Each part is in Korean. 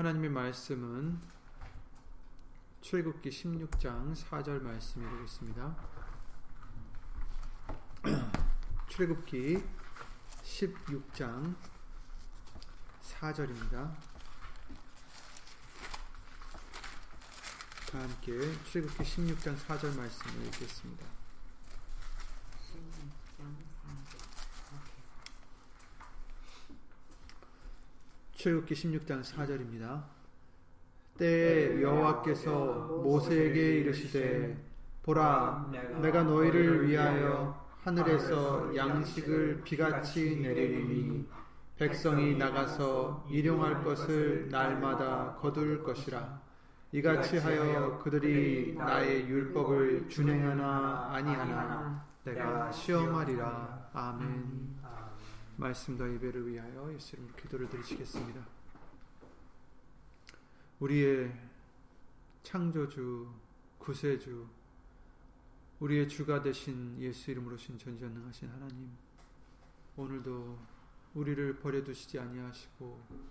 하나님의 말씀은 출애굽기 16장 4절 말씀이 되겠습니다. 출애굽기 16장 4절입니다. 다 함께 출애굽기 16장 4절 말씀을 읽겠습니다. 출애굽기 16장 4절입니다. 때 여호와께서 모세에게 이르시되 보라 내가 너희를 위하여 하늘에서 양식을 비같이 내리리니 백성이 나가서 일용할 것을 날마다 거둘 것이라. 이같이 하여 그들이 나의 율법을 준행하나 아니하나 내가 시험하리라. 아멘 말씀과 예배를 위하여 예수 이름으로 기도를 드리시겠습니다. 우리의 창조주, 구세주, 우리의 주가 되신 예수 이름으로 신 전지전능하신 하나님, 오늘도 우리를 버려두시지 아니하시고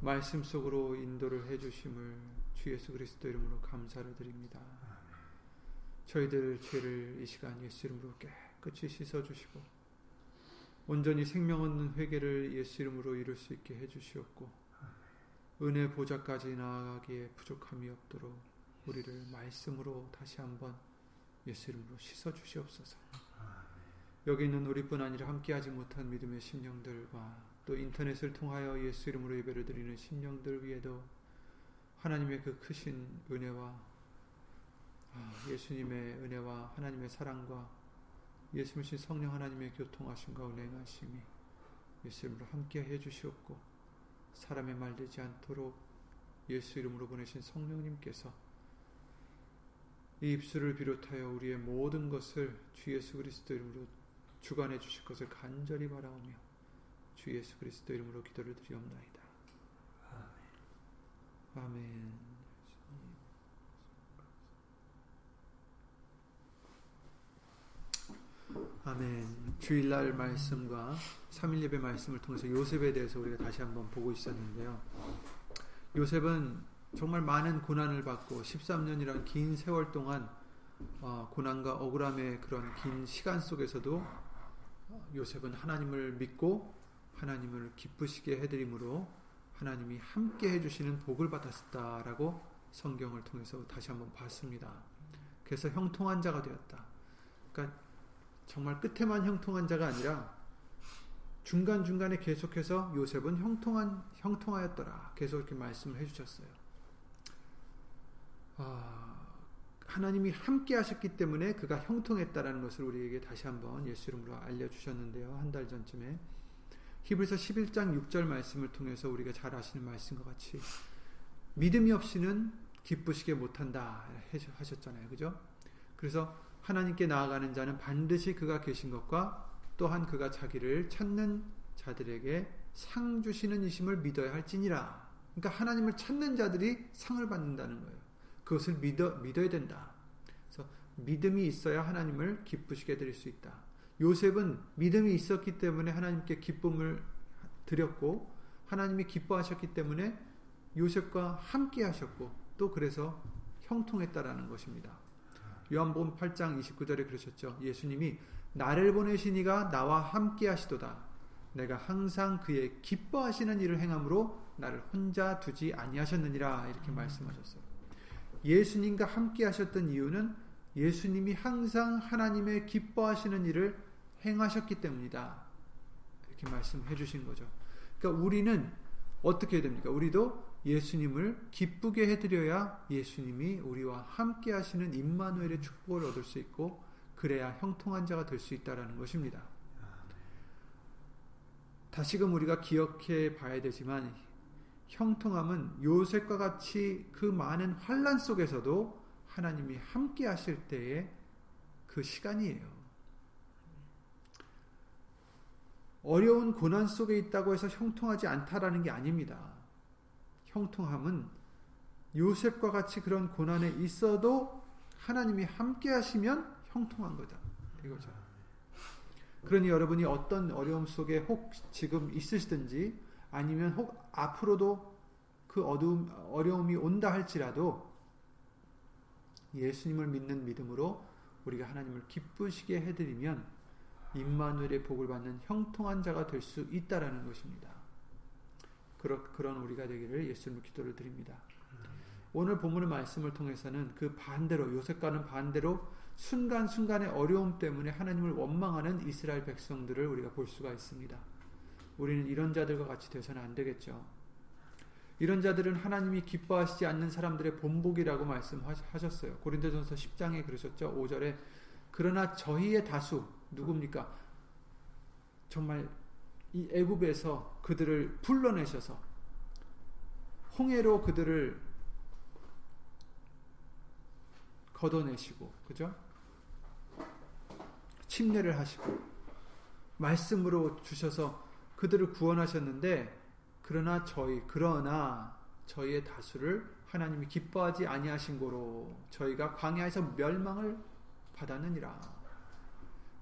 말씀 속으로 인도를 해주심을 주 예수 그리스도 이름으로 감사를 드립니다. 저희들 죄를 이 시간 예수 이름으로 깨끗이 씻어주시고 온전히 생명 얻는 회개를 예수 이름으로 이룰 수 있게 해주시옵고 은혜 보좌까지 나아가기에 부족함이 없도록 우리를 말씀으로 다시 한번 예수 이름으로 씻어 주시옵소서. 여기 있는 우리뿐 아니라 함께하지 못한 믿음의 심령들과 또 인터넷을 통하여 예수 이름으로 예배를 드리는 심령들 위에도 하나님의 그 크신 은혜와 아, 예수님의 은혜와 하나님의 사랑과 예수님신 성령 하나님의 교통하심과 은행하심이 예수님으로 함께 해주시옵고 사람의 말 되지 않도록 예수 이름으로 보내신 성령님께서 이 입술을 비롯하여 우리의 모든 것을 주 예수 그리스도 이름으로 주관해 주실 것을 간절히 바라오며 주 예수 그리스도 이름으로 기도를 드리옵나이다. 아멘. 아멘. 아멘. 주일날 말씀과 3일 예배 말씀을 통해서 요셉에 대해서 우리가 다시 한번 보고 있었는데요. 요셉은 정말 많은 고난을 받고 13년이란 긴 세월 동안 어, 고난과 억울함의 그런 긴 시간 속에서도 요셉은 하나님을 믿고 하나님을 기쁘시게 해드림으로 하나님이 함께 해주시는 복을 받았다라고 성경을 통해서 다시 한번 봤습니다. 그래서 형통한 자가 되었다. 그러니까 정말 끝에만 형통한 자가 아니라 중간중간에 계속해서 요셉은 형통한, 형통하였더라. 계속 이렇게 말씀을 해주셨어요. 아, 하나님이 함께 하셨기 때문에 그가 형통했다라는 것을 우리에게 다시 한번 예수 이름으로 알려주셨는데요. 한 달 전쯤에. 히브리서 11장 6절 말씀을 통해서 우리가 잘 아시는 말씀과 같이 믿음이 없이는 기쁘시게 못한다 하셨잖아요. 그죠? 그래서 하나님께 나아가는 자는 반드시 그가 계신 것과 또한 그가 자기를 찾는 자들에게 상 주시는 이심을 믿어야 할지니라. 그러니까 하나님을 찾는 자들이 상을 받는다는 거예요. 그것을 믿어 믿어야 된다. 그래서 믿음이 있어야 하나님을 기쁘시게 드릴 수 있다. 요셉은 믿음이 있었기 때문에 하나님께 기쁨을 드렸고 하나님이 기뻐하셨기 때문에 요셉과 함께 하셨고 또 그래서 형통했다라는 것입니다. 요한복음 8장 29절에 그러셨죠. 예수님이 나를 보내신 이가 나와 함께 하시도다. 내가 항상 그의 기뻐하시는 일을 행함으로 나를 혼자 두지 아니하셨느니라 이렇게 말씀하셨어요. 예수님과 함께 하셨던 이유는 예수님이 항상 하나님의 기뻐하시는 일을 행하셨기 때문이다. 이렇게 말씀해 주신 거죠. 그러니까 우리는 어떻게 됩니까? 우리도 예수님을 기쁘게 해드려야 예수님이 우리와 함께 하시는 임마누엘의 축복을 얻을 수 있고 그래야 형통한 자가 될 수 있다라는 것입니다. 다시금 우리가 기억해 봐야 되지만 형통함은 요셉과 같이 그 많은 환란 속에서도 하나님이 함께 하실 때의 그 시간이에요. 어려운 고난 속에 있다고 해서 형통하지 않다라는 게 아닙니다. 형통함은 요셉과 같이 그런 고난에 있어도 하나님이 함께 하시면 형통한 거다. 이거죠. 그러니 여러분이 어떤 어려움 속에 혹 지금 있으시든지 아니면 혹 앞으로도 그그 어두움, 어려움이 온다 할지라도 예수님을 믿는 믿음으로 우리가 하나님을 기쁘시게 해드리면 임마누엘의 복을 받는 형통한 자가 될 수 있다라는 것입니다. 그런 우리가 되기를 예수님 기도를 드립니다. 오늘 본문의 말씀을 통해서는 그 반대로 요셉과는 반대로 순간순간의 어려움 때문에 하나님을 원망하는 이스라엘 백성들을 우리가 볼 수가 있습니다. 우리는 이런 자들과 같이 되서는 안 되겠죠. 이런 자들은 하나님이 기뻐하시지 않는 사람들의 본복이라고 말씀하셨어요. 고린도전서 10장에 그러셨죠. 5절에 그러나 저희의 다수 누굽니까? 정말 이 애굽에서 그들을 불러내셔서 홍해로 그들을 걷어내시고 그죠? 침례를 하시고 말씀으로 주셔서 그들을 구원하셨는데 그러나 저희 그러나 저희의 다수를 하나님이 기뻐하지 아니하신 거로 저희가 광야에서 멸망을 받았느니라.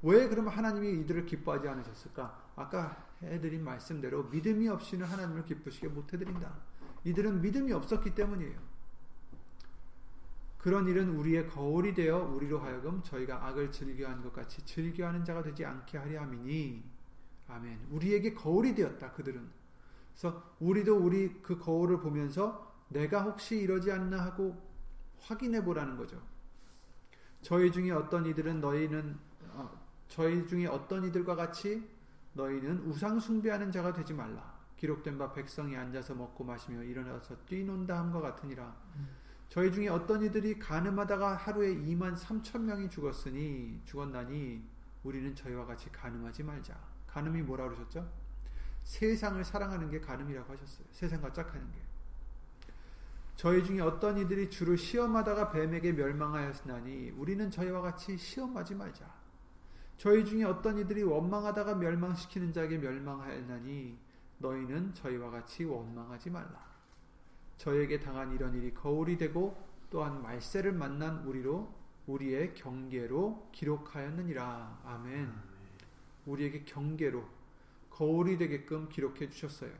왜 그러면 하나님이 이들을 기뻐하지 않으셨을까? 아까 해드린 말씀대로 믿음이 없이는 하나님을 기쁘시게 못 해드린다. 이들은 믿음이 없었기 때문이에요. 그런 일은 우리의 거울이 되어 우리로 하여금 저희가 악을 즐겨하는 것 같이 즐겨하는 자가 되지 않게 하려 함이니 아멘. 우리에게 거울이 되었다. 그들은 그래서 우리도 우리 그 거울을 보면서 내가 혹시 이러지 않나 하고 확인해 보라는 거죠. 저희 중에 어떤 이들은 너희는 어, 저희 중에 어떤 이들과 같이 너희는 우상 숭배하는 자가 되지 말라. 기록된 바 백성이 앉아서 먹고 마시며 일어나서 뛰논다 함과 같으니라. 저희 중에 어떤 이들이 가늠하다가 하루에 2만 3천 명이 죽었으니 죽었나니 우리는 저희와 같이 가늠하지 말자. 가늠이 뭐라 그러셨죠? 세상을 사랑하는 게 가늠이라고 하셨어요. 세상과 짝하는 게. 저희 중에 어떤 이들이 주를 시험하다가 뱀에게 멸망하였으나니 우리는 저희와 같이 시험하지 말자. 저희 중에 어떤 이들이 원망하다가 멸망시키는 자에게 멸망하였나니 너희는 저희와 같이 원망하지 말라. 저에게 당한 이런 일이 거울이 되고 또한 말세를 만난 우리로 우리의 경계로 기록하였느니라. 아멘. 우리에게 경계로 거울이 되게끔 기록해 주셨어요.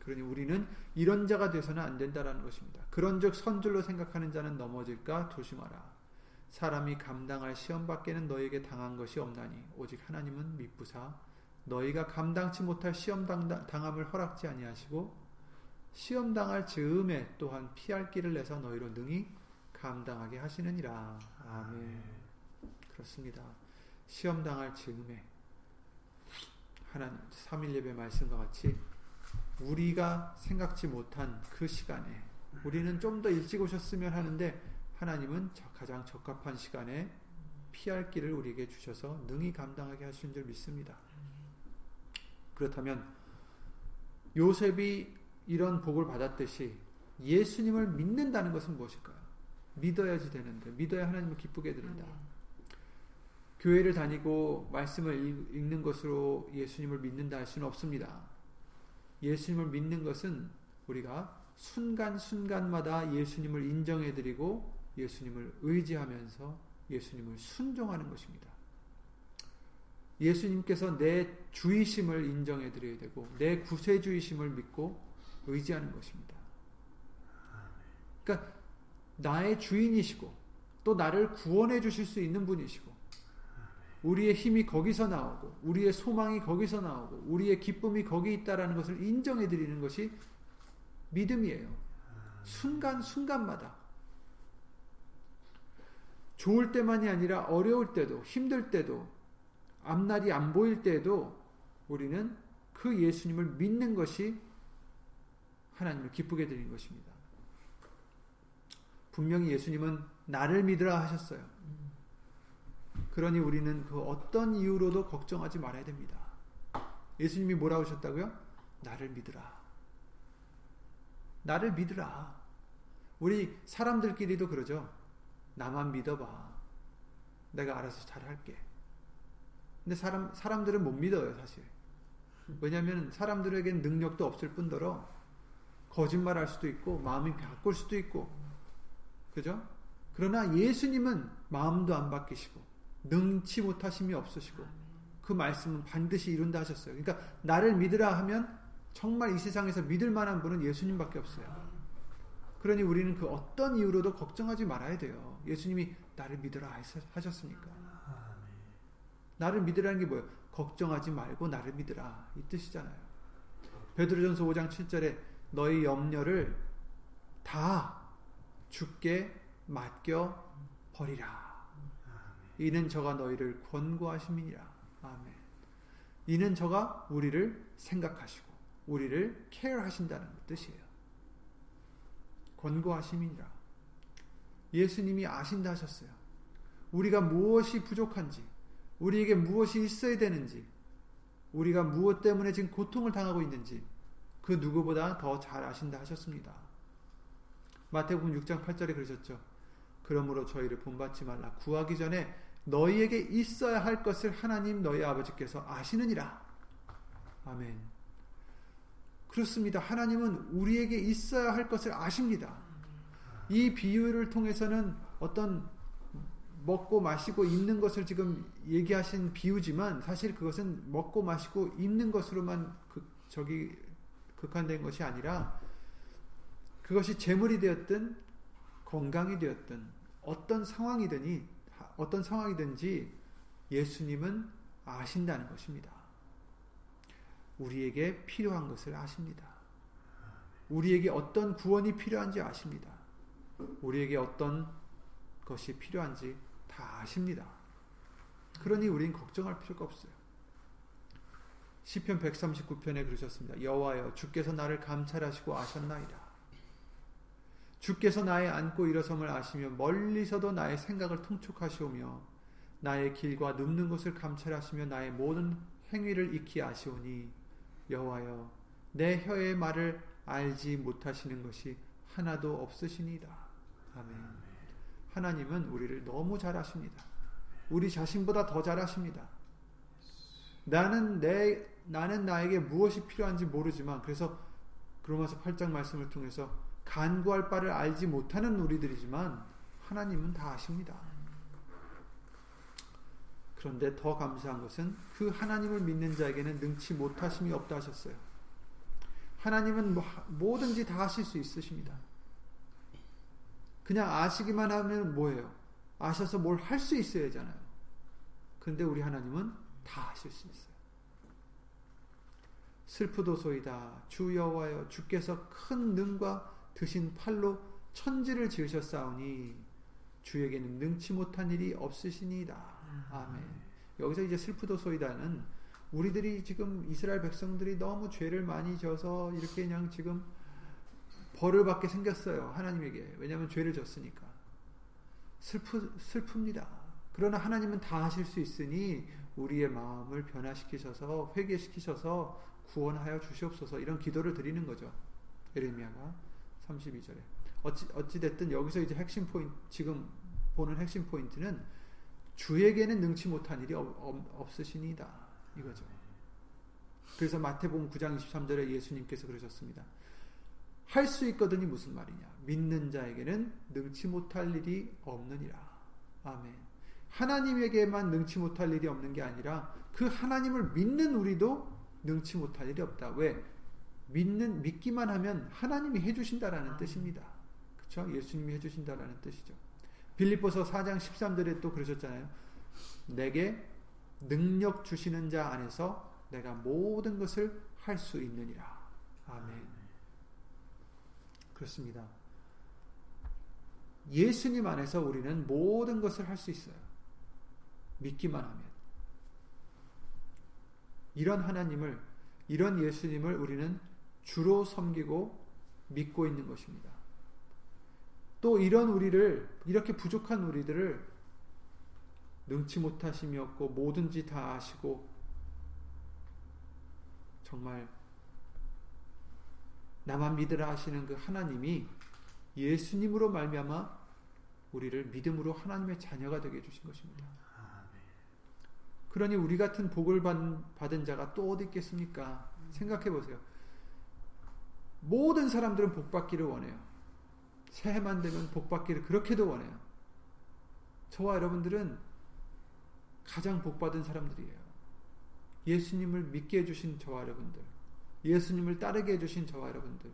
그러니 우리는 이런 자가 돼서는 안 된다라는 것입니다. 그런즉 선줄로 생각하는 자는 넘어질까 조심하라. 사람이 감당할 시험 밖에는 너에게 당한 것이 없나니 오직 하나님은 미쁘사 너희가 감당치 못할 시험 당함을 허락지 아니하시고 시험 당할 즈음에 또한 피할 길을 내서 너희로 능히 감당하게 하시느니라. 아멘. 그렇습니다. 시험 당할 즈음에 하나님 삼일 예배 말씀과 같이 우리가 생각지 못한 그 시간에 우리는 좀 더 일찍 오셨으면 하는데 하나님은 가장 적합한 시간에 피할 길을 우리에게 주셔서 능히 감당하게 하신 줄 믿습니다. 그렇다면 요셉이 이런 복을 받았듯이 예수님을 믿는다는 것은 무엇일까요? 믿어야지 되는데 믿어야 하나님을 기쁘게 드린다. 교회를 다니고 말씀을 읽는 것으로 예수님을 믿는다 할 수는 없습니다. 예수님을 믿는 것은 우리가 순간순간마다 예수님을 인정해드리고 예수님을 의지하면서 예수님을 순종하는 것입니다. 예수님께서 내 주이심을 인정해 드려야 되고 내 구세주이심을 믿고 의지하는 것입니다. 그러니까 나의 주인이시고 또 나를 구원해 주실 수 있는 분이시고 우리의 힘이 거기서 나오고 우리의 소망이 거기서 나오고 우리의 기쁨이 거기 있다라는 것을 인정해 드리는 것이 믿음이에요. 순간 순간마다 좋을 때만이 아니라 어려울 때도 힘들 때도 앞날이 안 보일 때에도 우리는 그 예수님을 믿는 것이 하나님을 기쁘게 드리는 것입니다. 분명히 예수님은 나를 믿으라 하셨어요. 그러니 우리는 그 어떤 이유로도 걱정하지 말아야 됩니다. 예수님이 뭐라고 하셨다고요? 나를 믿으라. 나를 믿으라. 우리 사람들끼리도 그러죠. 나만 믿어봐. 내가 알아서 잘 할게. 근데 사람, 사람들은 못 믿어요, 사실. 왜냐하면 사람들에게는 능력도 없을 뿐더러 거짓말 할 수도 있고, 마음이 바꿀 수도 있고, 그죠? 그러나 예수님은 마음도 안 바뀌시고, 능치 못하심이 없으시고 그 말씀은 반드시 이룬다 하셨어요. 그러니까 나를 믿으라 하면 정말 이 세상에서 믿을 만한 분은 예수님밖에 없어요. 그러니 우리는 그 어떤 이유로도 걱정하지 말아야 돼요. 예수님이 나를 믿으라 하셨으니까. 나를 믿으라는 게 뭐예요? 걱정하지 말고 나를 믿으라 이 뜻이잖아요. 베드로전서 5장 7절에 너희 염려를 다 주께 맡겨 버리라. 이는 저가 너희를 권고하심이니라. 아멘. 이는 저가 우리를 생각하시고 우리를 케어하신다는 뜻이에요. 권고하심이니라. 예수님이 아신다 하셨어요. 우리가 무엇이 부족한지, 우리에게 무엇이 있어야 되는지, 우리가 무엇 때문에 지금 고통을 당하고 있는지, 그 누구보다 더 잘 아신다 하셨습니다. 마태복음 6장 8절에 그러셨죠. 그러므로 저희를 본받지 말라. 구하기 전에 너희에게 있어야 할 것을 하나님 너희 아버지께서 아시느니라. 아멘. 그렇습니다. 하나님은 우리에게 있어야 할 것을 아십니다. 이 비유를 통해서는 어떤 먹고 마시고 입는 것을 지금 얘기하신 비유지만 사실 그것은 먹고 마시고 입는 것으로만 그, 저기 극한된 것이 아니라 그것이 재물이 되었든 건강이 되었든 어떤 상황이든지 어떤 상황이든지 예수님은 아신다는 것입니다. 우리에게 필요한 것을 아십니다. 우리에게 어떤 구원이 필요한지 아십니다. 우리에게 어떤 것이 필요한지 다 아십니다. 그러니 우린 걱정할 필요가 없어요. 시편 139편에 그러셨습니다. 여호와여 주께서 나를 감찰하시고 아셨나이다. 주께서 나의 앉고 일어섬을 아시며 멀리서도 나의 생각을 통촉하시오며 나의 길과 눕는 곳을 감찰하시며 나의 모든 행위를 익히 아시오니 여호와여 내 혀의 말을 알지 못하시는 것이 하나도 없으시니이다. 아멘. 하나님은 우리를 너무 잘 아십니다. 우리 자신보다 더 잘 아십니다. 나는 내 나는 나에게 무엇이 필요한지 모르지만 그래서 그로마서 8장 말씀을 통해서 간구할 바를 알지 못하는 우리들이지만 하나님은 다 아십니다. 그런데 더 감사한 것은 그 하나님을 믿는 자에게는 능치 못하심이 없다 하셨어요. 하나님은 뭐 뭐든지 다 하실 수 있으십니다. 그냥 아시기만 하면 뭐예요? 아셔서 뭘 할 수 있어야 하잖아요. 그런데 우리 하나님은 다 하실 수 있어요. 슬프도소이다. 주 여호와여 주께서 큰 능과 드신 팔로 천지를 지으셨사오니 주에게는 능치 못한 일이 없으시니이다. 아멘. 여기서 이제 슬프도소이다는 우리들이 지금 이스라엘 백성들이 너무 죄를 많이 져서 이렇게 그냥 지금 벌을 받게 생겼어요. 하나님에게. 왜냐하면 죄를 졌으니까. 슬프, 슬픕니다. 그러나 하나님은 다 하실 수 있으니 우리의 마음을 변화시키셔서 회개시키셔서 구원하여 주시옵소서 이런 기도를 드리는 거죠. 에레미야가 32절에. 어찌, 어찌됐든 여기서 이제 핵심 포인트, 지금 보는 핵심 포인트는 주에게는 능치 못한 일이 없, 으시니다 이거죠. 그래서 마태복음 9장 23절에 예수님께서 그러셨습니다. 할 수 있거든이 무슨 말이냐? 믿는 자에게는 능치 못할 일이 없느니라. 아멘. 하나님에게만 능치 못할 일이 없는 게 아니라 그 하나님을 믿는 우리도 능치 못할 일이 없다. 왜? 믿는 믿기만 하면 하나님이 해 주신다라는 뜻입니다. 그렇죠? 예수님이 해 주신다라는 뜻이죠. 빌립보서 4장 13절에 또 그러셨잖아요. 내게 능력 주시는 자 안에서 내가 모든 것을 할 수 있느니라. 아멘. 그렇습니다. 예수님 안에서 우리는 모든 것을 할 수 있어요. 믿기만 하면. 이런 하나님을, 이런 예수님을 우리는 주로 섬기고 믿고 있는 것입니다. 또 이런 우리를 이렇게 부족한 우리들을 능치 못하심이 없고 뭐든지 다 아시고 정말 나만 믿으라 하시는 그 하나님이 예수님으로 말미암아 우리를 믿음으로 하나님의 자녀가 되게 해주신 것입니다. 그러니 우리 같은 복을 받은 자가 또 어디 있겠습니까? 생각해 보세요. 모든 사람들은 복 받기를 원해요. 새해만 되면 복 받기를 그렇게도 원해요. 저와 여러분들은 가장 복 받은 사람들이에요. 예수님을 믿게 해주신 저와 여러분들. 예수님을 따르게 해주신 저와 여러분들,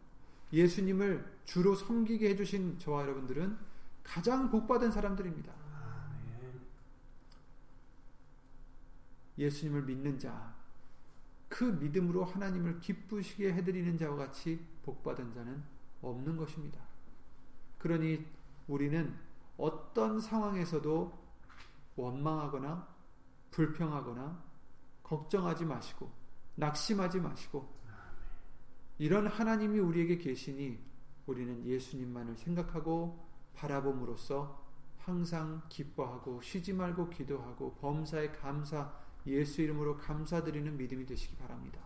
예수님을 주로 섬기게 해주신 저와 여러분들은 가장 복받은 사람들입니다. 예수님을 믿는 자, 그 믿음으로 하나님을 기쁘시게 해드리는 자와 같이 복받은 자는 없는 것입니다. 그러니 우리는 어떤 상황에서도 원망하거나 불평하거나 걱정하지 마시고 낙심하지 마시고 이런 하나님이 우리에게 계시니 우리는 예수님만을 생각하고 바라봄으로써 항상 기뻐하고 쉬지 말고 기도하고 범사에 감사 예수 이름으로 감사드리는 믿음이 되시기 바랍니다.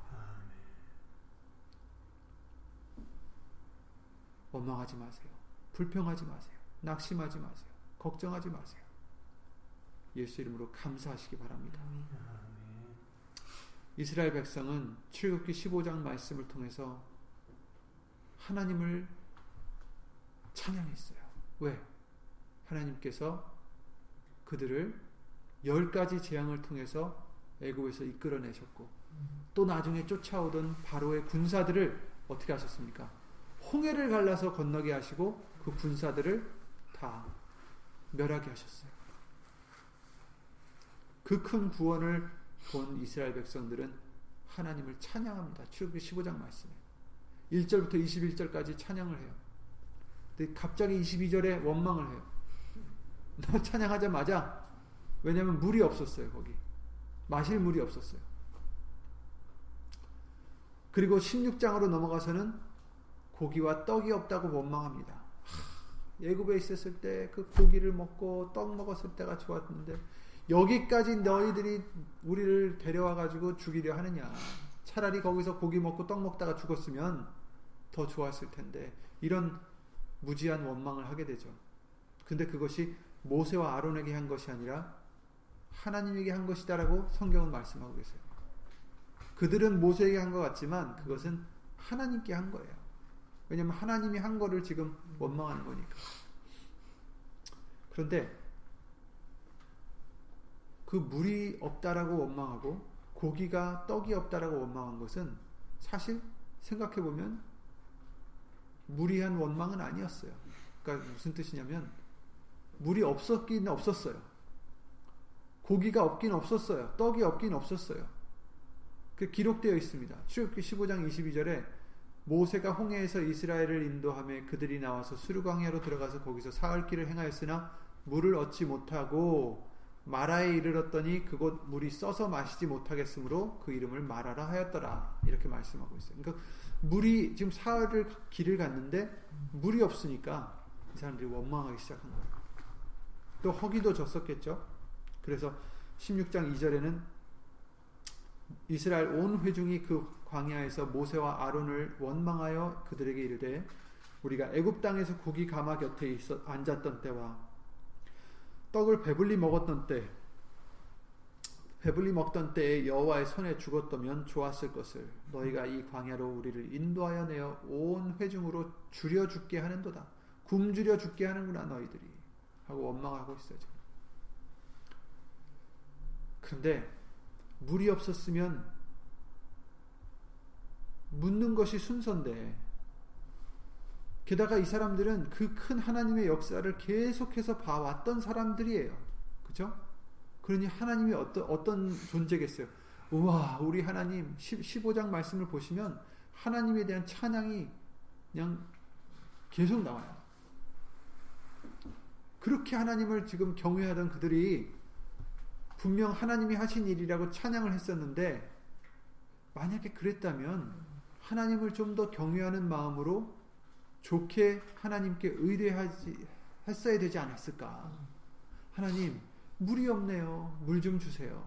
원망하지 마세요. 불평하지 마세요. 낙심하지 마세요. 걱정하지 마세요. 예수 이름으로 감사하시기 바랍니다. 이스라엘 백성은 출국기 15장 말씀을 통해서 하나님을 찬양했어요. 왜? 하나님께서 그들을 열 가지 재앙을 통해서 애굽에서 이끌어내셨고 또 나중에 쫓아오던 바로의 군사들을 어떻게 하셨습니까? 홍해를 갈라서 건너게 하시고 그 군사들을 다 멸하게 하셨어요. 그 큰 구원을 본 이스라엘 백성들은 하나님을 찬양합니다. 출애굽기 15장 말씀에 1절부터 21절까지 찬양을 해요. 근데 갑자기 22절에 원망을 해요. 너 찬양하자마자 왜냐하면 물이 없었어요 거기 마실 물이 없었어요. 그리고 16장으로 넘어가서는 고기와 떡이 없다고 원망합니다. 예굽에 있었을 때 그 고기를 먹고 떡 먹었을 때가 좋았는데 여기까지 너희들이 우리를 데려와 가지고 죽이려 하느냐? 차라리 거기서 고기 먹고 떡 먹다가 죽었으면 더 좋았을 텐데 이런 무지한 원망을 하게 되죠. 근데 그것이 모세와 아론에게 한 것이 아니라 하나님에게 한 것이다라고 성경은 말씀하고 계세요. 그들은 모세에게 한 것 같지만 그것은 하나님께 한 거예요. 왜냐하면 하나님이 한 거를 지금 원망하는 거니까. 그런데 그 물이 없다라고 원망하고 고기가 떡이 없다라고 원망한 것은 사실 생각해 보면 무리한 원망은 아니었어요. 그러니까 무슨 뜻이냐면 물이 없었긴 없었어요. 고기가 없긴 없었어요. 떡이 없긴 없었어요. 그 기록되어 있습니다. 출애굽기 15장 22절에 모세가 홍해에서 이스라엘을 인도함에 그들이 나와서 수르광야로 들어가서 거기서 사흘 길을 행하였으나 물을 얻지 못하고 마라에 이르렀더니 그곳 물이 써서 마시지 못하겠으므로 그 이름을 마라라 하였더라. 이렇게 말씀하고 있어요. 그러니까 물이 지금 사흘을 길을 갔는데 물이 없으니까 이 사람들이 원망하기 시작한 거예요. 또 허기도 졌었겠죠. 그래서 16장 2절에는 이스라엘 온 회중이 그 광야에서 모세와 아론을 원망하여 그들에게 이르되 우리가 애굽 땅에서 고기 가마 곁에 있어 앉았던 때와 떡을 배불리 먹었던 때 배불리 먹던 때에 여호와의 손에 죽었다면 좋았을 것을 너희가 이 광야로 우리를 인도하여 내어 온 회중으로 줄여 죽게 하는도다 굶주려 죽게 하는구나 너희들이 하고 원망하고 있어요. 그런데 물이 없었으면 묻는 것이 순서인데 게다가 이 사람들은 그 큰 하나님의 역사를 계속해서 봐왔던 사람들이에요. 그죠? 그러니 하나님이 어떤, 어떤 존재겠어요? 우와, 우리 하나님, 15장 말씀을 보시면 하나님에 대한 찬양이 그냥 계속 나와요. 그렇게 하나님을 지금 경외하던 그들이 분명 하나님이 하신 일이라고 찬양을 했었는데, 만약에 그랬다면, 하나님을 좀 더 경외하는 마음으로 좋게 하나님께 의뢰하지 했어야 되지 않았을까? 하나님 물이 없네요. 물 좀 주세요.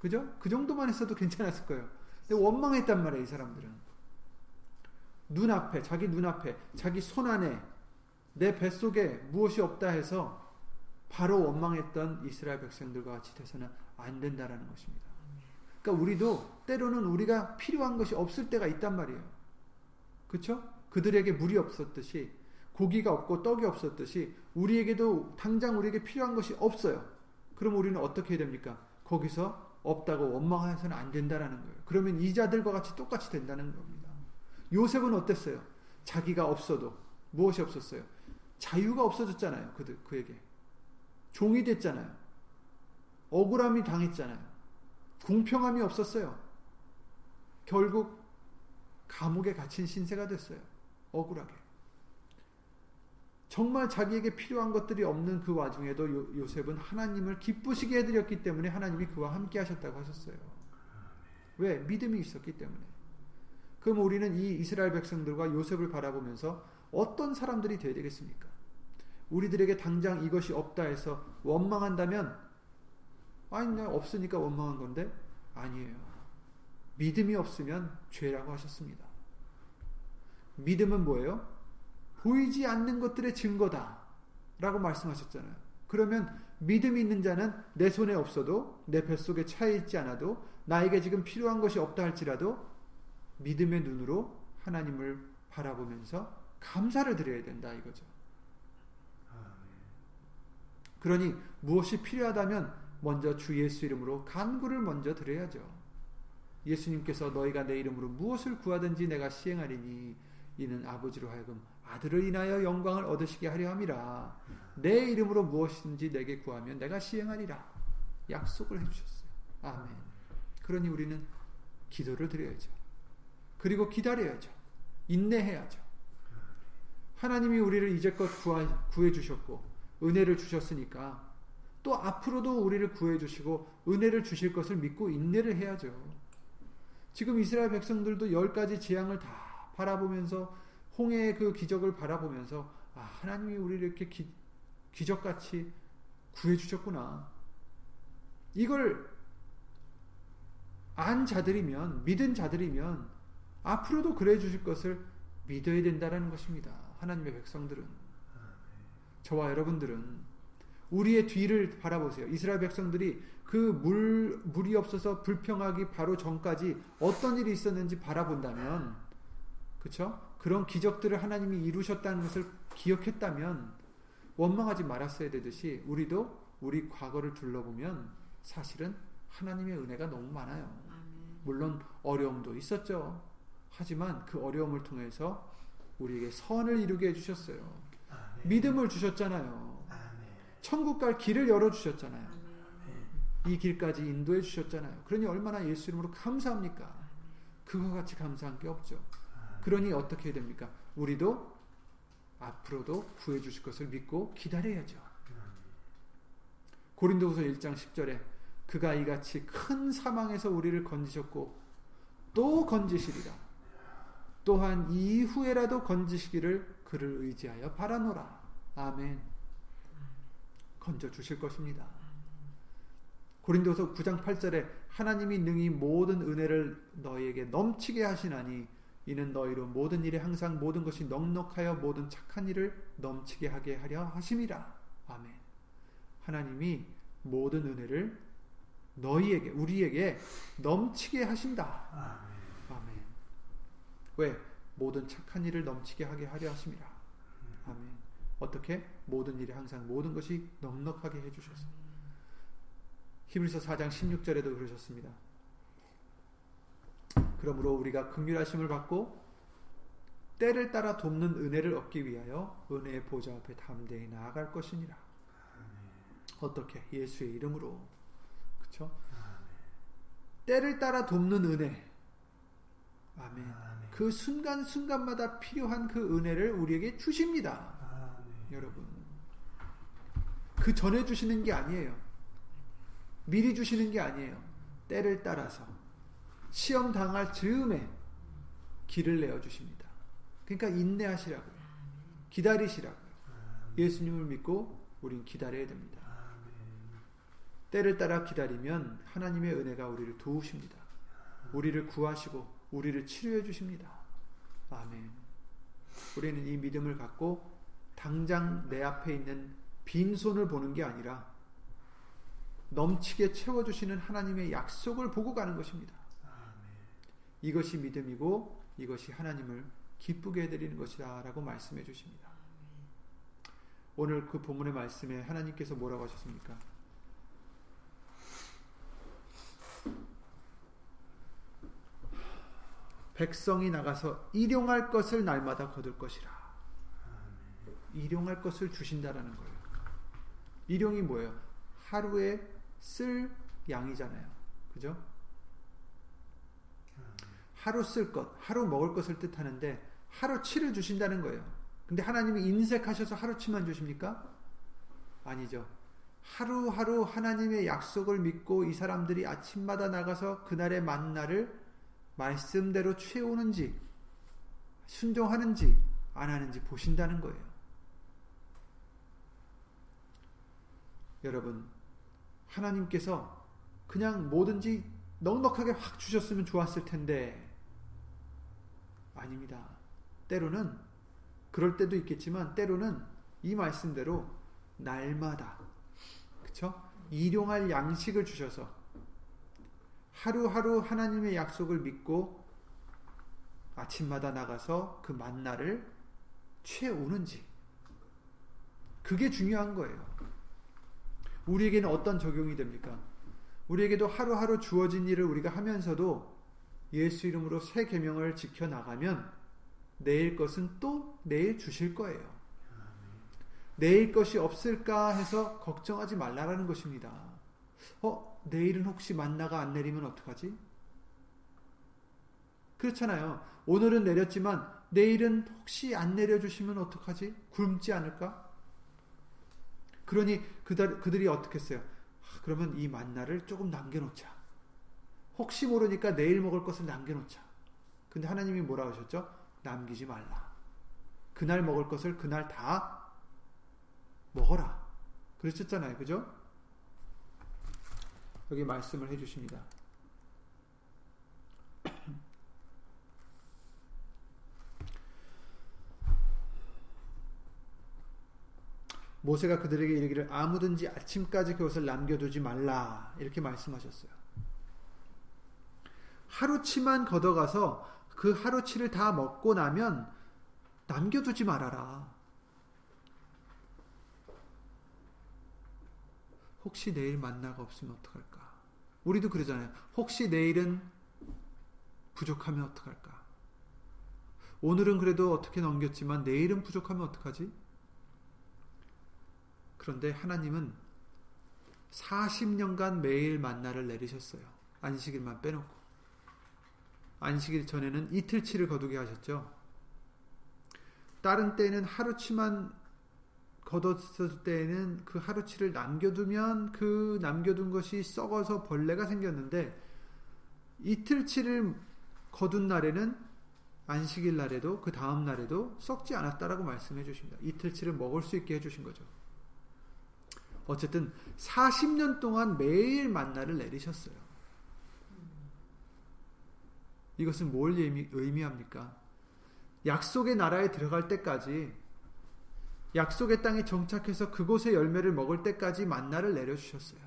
그죠? 그 정도만 했어도 괜찮았을 거예요. 근데 원망했단 말이에요, 이 사람들은. 눈앞에, 자기 눈앞에, 자기 손 안에, 내 뱃속에 무엇이 없다 해서 바로 원망했던 이스라엘 백성들과 같이 돼서는 안 된다라는 것입니다. 그러니까 우리도 때로는 우리가 필요한 것이 없을 때가 있단 말이에요. 그렇죠? 그들에게 물이 없었듯이 고기가 없고 떡이 없었듯이 우리에게도 당장 우리에게 필요한 것이 없어요. 그럼 우리는 어떻게 해야 됩니까? 거기서 없다고 원망해서는 안 된다라는 거예요. 그러면 이자들과 같이 똑같이 된다는 겁니다. 요셉은 어땠어요? 자기가 없어도 무엇이 없었어요? 자유가 없어졌잖아요. 그들 그에게 종이 됐잖아요. 억울함이 당했잖아요. 공평함이 없었어요. 결국 감옥에 갇힌 신세가 됐어요. 억울하게. 정말 자기에게 필요한 것들이 없는 그 와중에도 요, 셉은 하나님을 기쁘시게 해드렸기 때문에 하나님이 그와 함께 하셨다고 하셨어요. 왜? 믿음이 있었기 때문에. 그럼 우리는 이 이스라엘 백성들과 요셉을 바라보면서 어떤 사람들이 되어야 되겠습니까? 우리들에게 당장 이것이 없다 해서 원망한다면 아니 나 없으니까 원망한 건데 아니에요. 믿음이 없으면 죄라고 하셨습니다. 믿음은 뭐예요? 보이지 않는 것들의 증거다. 라고 말씀하셨잖아요. 그러면 믿음이 있는 자는 내 손에 없어도 내 뱃속에 차 있지 않아도 나에게 지금 필요한 것이 없다 할지라도 믿음의 눈으로 하나님을 바라보면서 감사를 드려야 된다 이거죠. 그러니 무엇이 필요하다면 먼저 주 예수 이름으로 간구를 먼저 드려야죠. 예수님께서 너희가 내 이름으로 무엇을 구하든지 내가 시행하리니 이는 아버지로 하여금 아들을 인하여 영광을 얻으시게 하려 함이라. 내 이름으로 무엇이든지 내게 구하면 내가 시행하리라. 약속을 해 주셨어요. 아멘. 그러니 우리는 기도를 드려야죠. 그리고 기다려야죠. 인내해야죠. 하나님이 우리를 이제껏 구해 주셨고 은혜를 주셨으니까 또 앞으로도 우리를 구해 주시고 은혜를 주실 것을 믿고 인내를 해야죠. 지금 이스라엘 백성들도 열 가지 재앙을 다 바라보면서 홍해의 그 기적을 바라보면서 아, 하나님이 우리를 이렇게 기, 기적같이 구해 주셨구나. 이걸 안 자들이면 믿은 자들이면 앞으로도 그래 주실 것을 믿어야 된다라는 것입니다. 하나님의 백성들은 저와 여러분들은 우리의 뒤를 바라보세요. 이스라엘 백성들이 그 물, 물이 없어서 불평하기 바로 전까지 어떤 일이 있었는지 바라본다면, 그쵸? 그런 기적들을 하나님이 이루셨다는 것을 기억했다면, 원망하지 말았어야 되듯이, 우리도 우리 과거를 둘러보면 사실은 하나님의 은혜가 너무 많아요. 물론 어려움도 있었죠. 하지만 그 어려움을 통해서 우리에게 선을 이루게 해주셨어요. 믿음을 주셨잖아요. 천국 갈 길을 열어주셨잖아요. 이 길까지 인도해 주셨잖아요. 그러니 얼마나 예수 이름으로 감사합니까? 그거 같이 감사한 게 없죠. 그러니 어떻게 해야 됩니까? 우리도 앞으로도 구해 주실 것을 믿고 기다려야죠. 고린도후서 1장 10절에 그가 이같이 큰 사망에서 우리를 건지셨고 또 건지시리라. 또한 이후에라도 건지시기를 그를 의지하여 바라노라. 아멘. 건져 주실 것입니다. 고린도서 9장 8절에 하나님이 능히 모든 은혜를 너희에게 넘치게 하시나니 이는 너희로 모든 일에 항상 모든 것이 넉넉하여 모든 착한 일을 넘치게 하게 하려 하심이라. 아멘. 하나님이 모든 은혜를 너희에게 우리에게 넘치게 하신다. 아멘. 아멘. 왜? 모든 착한 일을 넘치게 하게 하려 하심이라. 아멘. 어떻게 모든 일에 항상 모든 것이 넉넉하게 해 주셔서 히브리서 4장 16절에도 그러셨습니다. 그러므로 우리가 긍휼하심을 받고 때를 따라 돕는 은혜를 얻기 위하여 은혜의 보좌 앞에 담대히 나아갈 것이니라. 어떻게 예수의 이름으로 그렇죠? 때를 따라 돕는 은혜. 아멘. 아멘. 그 순간 순간마다 필요한 그 은혜를 우리에게 주십니다. 여러분. 그 전에 주시는 게 아니에요. 미리 주시는 게 아니에요. 때를 따라서 시험 당할 즈음에 길을 내어 주십니다. 그러니까 인내하시라고요. 기다리시라고요. 예수님을 믿고 우린 기다려야 됩니다. 때를 따라 기다리면 하나님의 은혜가 우리를 도우십니다. 우리를 구하시고 우리를 치료해 주십니다. 아멘. 우리는 이 믿음을 갖고 당장 내 앞에 있는 빈손을 보는 게 아니라 넘치게 채워주시는 하나님의 약속을 보고 가는 것입니다. 이것이 믿음이고 이것이 하나님을 기쁘게 해드리는 것이다 라고 말씀해 주십니다. 오늘 그 본문의 말씀에 하나님께서 뭐라고 하셨습니까? 백성이 나가서 일용할 것을 날마다 거둘 것이라. 일용할 것을 주신다라는 거예요. 일용이 뭐예요? 하루에 쓸 양이잖아요. 그죠? 하루 쓸 것, 하루 먹을 것을 뜻하는데 하루치를 주신다는 거예요. 근데 하나님이 인색하셔서 하루치만 주십니까? 아니죠. 하루하루 하나님의 약속을 믿고 이 사람들이 아침마다 나가서 그날의 만나를 말씀대로 채우는지 순종하는지 안 하는지 보신다는 거예요. 여러분, 하나님께서 그냥 뭐든지 넉넉하게 확 주셨으면 좋았을 텐데, 아닙니다. 때로는, 그럴 때도 있겠지만, 때로는 이 말씀대로 날마다, 그쵸? 일용할 양식을 주셔서, 하루하루 하나님의 약속을 믿고, 아침마다 나가서 그 만나를 채우는지, 그게 중요한 거예요. 우리에게는 어떤 적용이 됩니까? 우리에게도 하루하루 주어진 일을 우리가 하면서도 예수 이름으로 새 계명을 지켜 나가면 내일 것은 또 내일 주실 거예요. 내일 것이 없을까 해서 걱정하지 말라라는 것입니다. 어, 내일은 혹시 만나가 안 내리면 어떡하지? 그렇잖아요. 오늘은 내렸지만 내일은 혹시 안 내려주시면 어떡하지? 굶지 않을까? 그러니 그들, 그들이 어떻게 했어요? 아, 그러면 이 만나를 조금 남겨놓자. 혹시 모르니까 내일 먹을 것을 남겨놓자. 근데 하나님이 뭐라 하셨죠? 남기지 말라. 그날 먹을 것을 그날 다 먹어라. 그러셨잖아요. 그죠? 여기 말씀을 해주십니다. 모세가 그들에게 이르기를 아무든지 아침까지 그것을 남겨두지 말라 이렇게 말씀하셨어요. 하루치만 걷어가서 그 하루치를 다 먹고 나면 남겨두지 말아라. 혹시 내일 만나가 없으면 어떡할까? 우리도 그러잖아요. 혹시 내일은 부족하면 어떡할까? 오늘은 그래도 어떻게 넘겼지만 내일은 부족하면 어떡하지? 그런데 하나님은 40년간 매일 만나를 내리셨어요. 안식일만 빼놓고. 안식일 전에는 이틀치를 거두게 하셨죠. 다른 때는 하루치만 거뒀을 때에는 그 하루치를 남겨두면 그 남겨둔 것이 썩어서 벌레가 생겼는데 이틀치를 거둔 날에는 안식일 날에도 그 다음 날에도 썩지 않았다라고 말씀해 주십니다. 이틀치를 먹을 수 있게 해 주신 거죠. 어쨌든 40년 동안 매일 만나를 내리셨어요. 이것은 뭘 의미, 합니까 약속의 나라에 들어갈 때까지 약속의 땅에 정착해서 그곳의 열매를 먹을 때까지 만나를 내려주셨어요.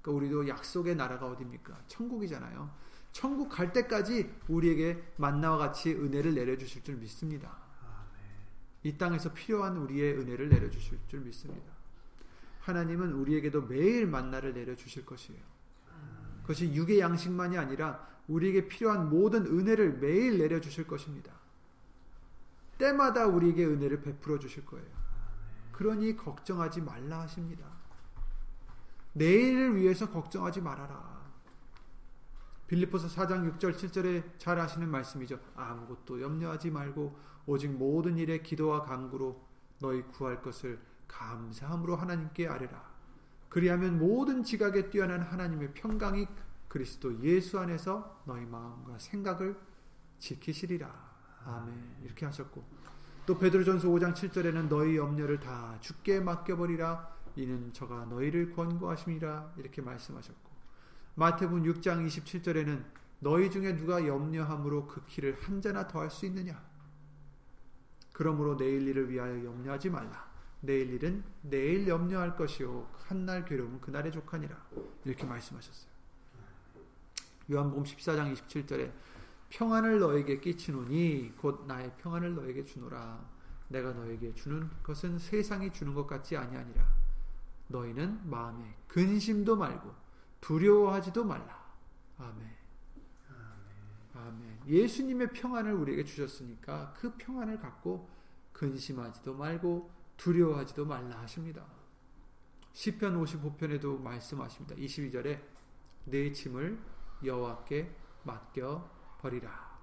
그러니까 우리도 약속의 나라가 어딥니까? 천국이잖아요. 천국 갈 때까지 우리에게 만나와 같이 은혜를 내려주실 줄 믿습니다. 이 땅에서 필요한 우리의 은혜를 내려주실 줄 믿습니다. 하나님은 우리에게도 매일 만나를 내려 주실 것이에요. 그것이 육의 양식만이 아니라 우리에게 필요한 모든 은혜를 매일 내려 주실 것입니다. 때마다 우리에게 은혜를 베풀어 주실 거예요. 그러니 걱정하지 말라 하십니다. 내일을 위해서 걱정하지 말아라. 빌리포스 4장 6절 7절에 잘 아시는 말씀이죠. 아무것도 염려하지 말고 오직 모든 일에 기도와 간구로 너희 구할 것을 감사함으로 하나님께 아뢰라. 그리하면 모든 지각에 뛰어난 하나님의 평강이 그리스도 예수 안에서 너희 마음과 생각을 지키시리라. 아멘. 이렇게 하셨고 또 베드로전서 5장 7절에는 너희 염려를 다 주께 맡겨 버리라. 이는 저가 너희를 권고하심이라 이렇게 말씀하셨고 마태복음 6장 27절에는 너희 중에 누가 염려함으로 그 키를 한 자나 더할 수 있느냐? 그러므로 내일 일을 위하여 염려하지 말라. 내일 일은 내일 염려할 것이요 한 날 괴로움은 그날의 족하니라 이렇게 말씀하셨어요. 요한복음 14장 27절에 평안을 너에게 끼치노니 곧 나의 평안을 너에게 주노라 내가 너에게 주는 것은 세상이 주는 것 같지 아니하니라 너희는 마음에 근심도 말고 두려워하지도 말라 아멘 아멘. 예수님의 평안을 우리에게 주셨으니까 그 평안을 갖고 근심하지도 말고 두려워하지도 말라 하십니다. 시편 55편에도 말씀하십니다. 22절에 내 짐을 여호와께 맡겨 버리라.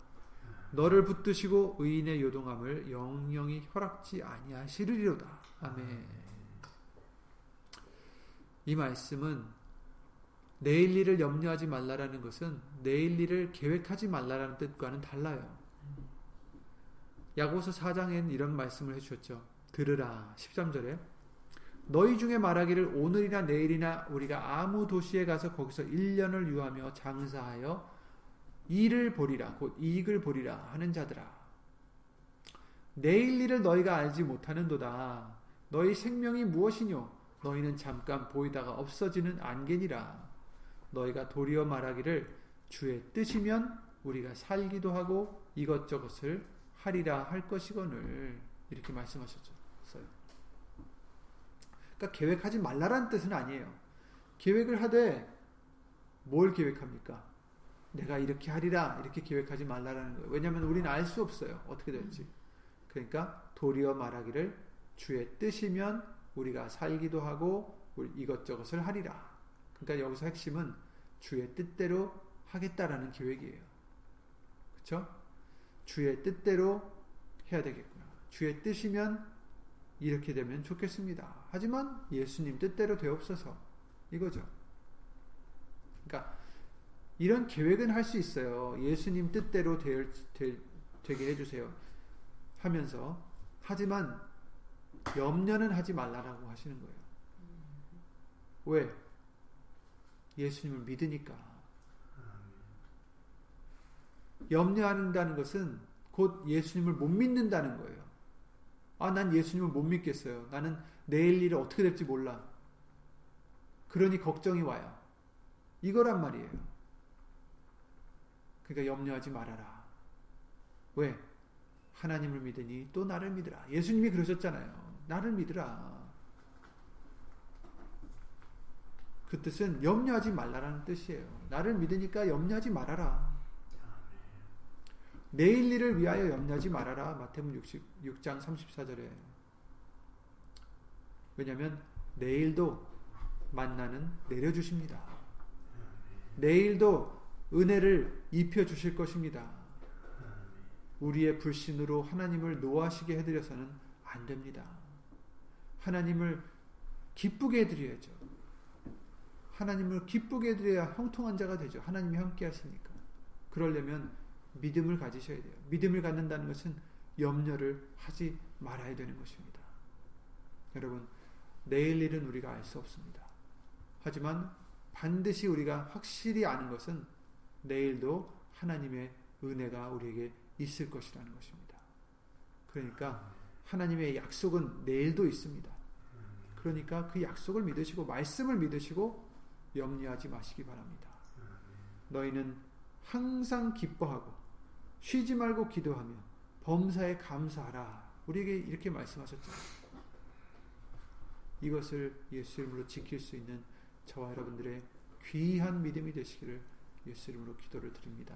너를 붙드시고 의인의 요동함을 영영히 허락지 아니하시리로다. 아멘. 이 말씀은 내일 일을 염려하지 말라라는 것은 내일 일을 계획하지 말라라는 뜻과는 달라요. 야고보서 4장엔 이런 말씀을 해 주셨죠. 들으라. 13절에 너희 중에 말하기를 오늘이나 내일이나 우리가 아무 도시에 가서 거기서 1년을 유하며 장사하여 일을 보리라 곧 이익을 보리라 하는 자들아 내일 일을 너희가 알지 못하는도다 너희 생명이 무엇이뇨 너희는 잠깐 보이다가 없어지는 안개니라 너희가 도리어 말하기를 주의 뜻이면 우리가 살기도 하고 이것저것을 하리라 할 것이거늘 이렇게 말씀하셨어요. 그러니까 계획하지 말라라는 뜻은 아니에요. 계획을 하되 뭘 계획합니까? 내가 이렇게 하리라 이렇게 계획하지 말라라는 거예요. 왜냐하면 우리는 알 수 없어요. 어떻게 될지. 그러니까 도리어 말하기를 주의 뜻이면 우리가 살기도 하고 이것저것을 하리라. 그러니까 여기서 핵심은 주의 뜻대로 하겠다라는 계획이에요. 그렇죠? 주의 뜻대로 해야 되겠구나. 주의 뜻이면 이렇게 되면 좋겠습니다. 하지만 예수님 뜻대로 되옵소서. 이거죠. 그러니까 이런 계획은 할 수 있어요. 예수님 뜻대로 될, 될, 되게 해주세요. 하면서 하지만 염려는 하지 말라라고 하시는 거예요. 왜? 예수님을 믿으니까. 염려한다는 것은 곧 예수님을 못 믿는다는 거예요. 아, 난 예수님을 못 믿겠어요. 나는 내일 일이 어떻게 될지 몰라. 그러니 걱정이 와요. 이거란 말이에요. 그러니까 염려하지 말아라. 왜? 하나님을 믿으니 또 나를 믿으라. 예수님이 그러셨잖아요. 나를 믿으라. 그 뜻은 염려하지 말라라는 뜻이에요. 나를 믿으니까 염려하지 말아라. 내일 일을 위하여 염려하지 말아라. 마태복음 66장 34절에. 왜냐하면 내일도 만나는 내려주십니다. 내일도 은혜를 입혀 주실 것입니다. 우리의 불신으로 하나님을 노하시게 해드려서는 안 됩니다. 하나님을 기쁘게 해드려야죠. 하나님을 기쁘게 해드려야 형통한 자가 되죠. 하나님이 함께 하시니까. 그러려면 믿음을 가지셔야 돼요. 믿음을 갖는다는 것은 염려를 하지 말아야 되는 것입니다. 여러분, 내일 일은 우리가 알 수 없습니다. 하지만 반드시 우리가 확실히 아는 것은 내일도 하나님의 은혜가 우리에게 있을 것이라는 것입니다. 그러니까 하나님의 약속은 내일도 있습니다. 그러니까 그 약속을 믿으시고 말씀을 믿으시고 염려하지 마시기 바랍니다. 너희는 항상 기뻐하고 쉬지 말고 기도하며 범사에 감사하라. 우리에게 이렇게 말씀하셨잖아요. 이것을 예수 이름으로 지킬 수 있는 저와 여러분들의 귀한 믿음이 되시기를 예수 이름으로 기도를 드립니다.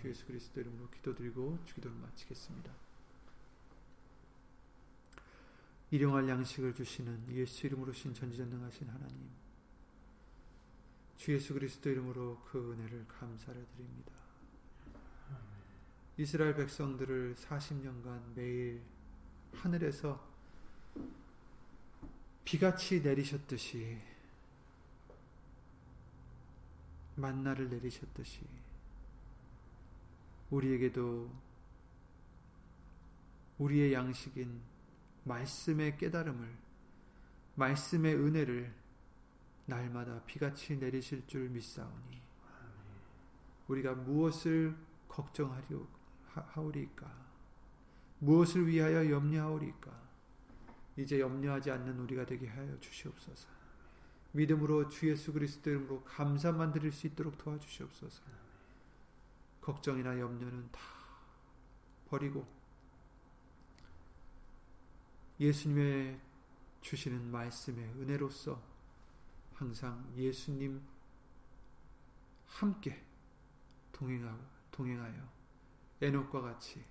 주 예수 그리스도 이름으로 기도드리고 주기도를 마치겠습니다. 일용할 양식을 주시는 예수 이름으로 신 전지전능하신 하나님 주 예수 그리스도 이름으로 그 은혜를 감사를 드립니다. 이스라엘 백성들을 40년간 매일 하늘에서 비같이 내리셨듯이 만나를 내리셨듯이 우리에게도 우리의 양식인 말씀의 깨달음을 말씀의 은혜를 날마다 비같이 내리실 줄 믿사오니 우리가 무엇을 걱정하리까 무엇을 위하여 염려하오리까 이제 염려하지 않는 우리가 되게 하여 주시옵소서. 믿음으로 주 예수 그리스도 이름으로 감사만 드릴 수 있도록 도와주시옵소서. 걱정이나 염려는 다 버리고 예수님의 주시는 말씀의 은혜로서 항상 예수님 함께 동행하고 동행하여 에녹과 같이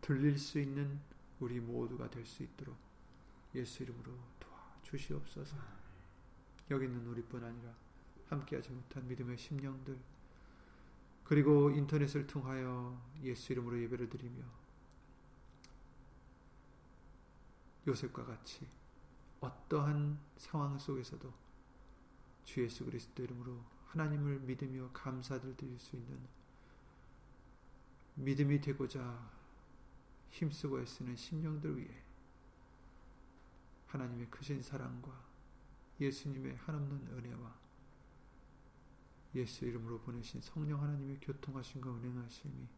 들릴 수 있는 우리 모두가 될 수 있도록 예수 이름으로 주시옵소서. 여기 있는 우리뿐 아니라 함께하지 못한 믿음의 심령들 그리고 인터넷을 통하여 예수 이름으로 예배를 드리며 요셉과 같이 어떠한 상황 속에서도 주 예수 그리스도 이름으로 하나님을 믿으며 감사들 드릴 수 있는 믿음이 되고자 힘쓰고 애쓰는 심령들 위해 하나님의 크신 사랑과 예수님의 한없는 은혜와 예수 이름으로 보내신 성령 하나님의 교통하심과 은행하심이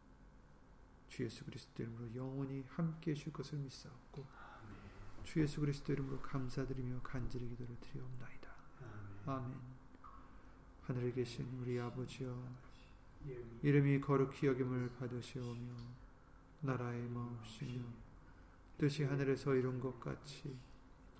주 예수 그리스도 이름으로 영원히 함께 해줄 것을 믿사옵고 주 예수 그리스도 이름으로 감사드리며 간절히 기도를 드리옵나이다. 아멘. 하늘에 계신 우리 아버지여 이름이 거룩히 여김을 받으시오며 나라의 마옵시며 뜻이 하늘에서 이룬 것 같이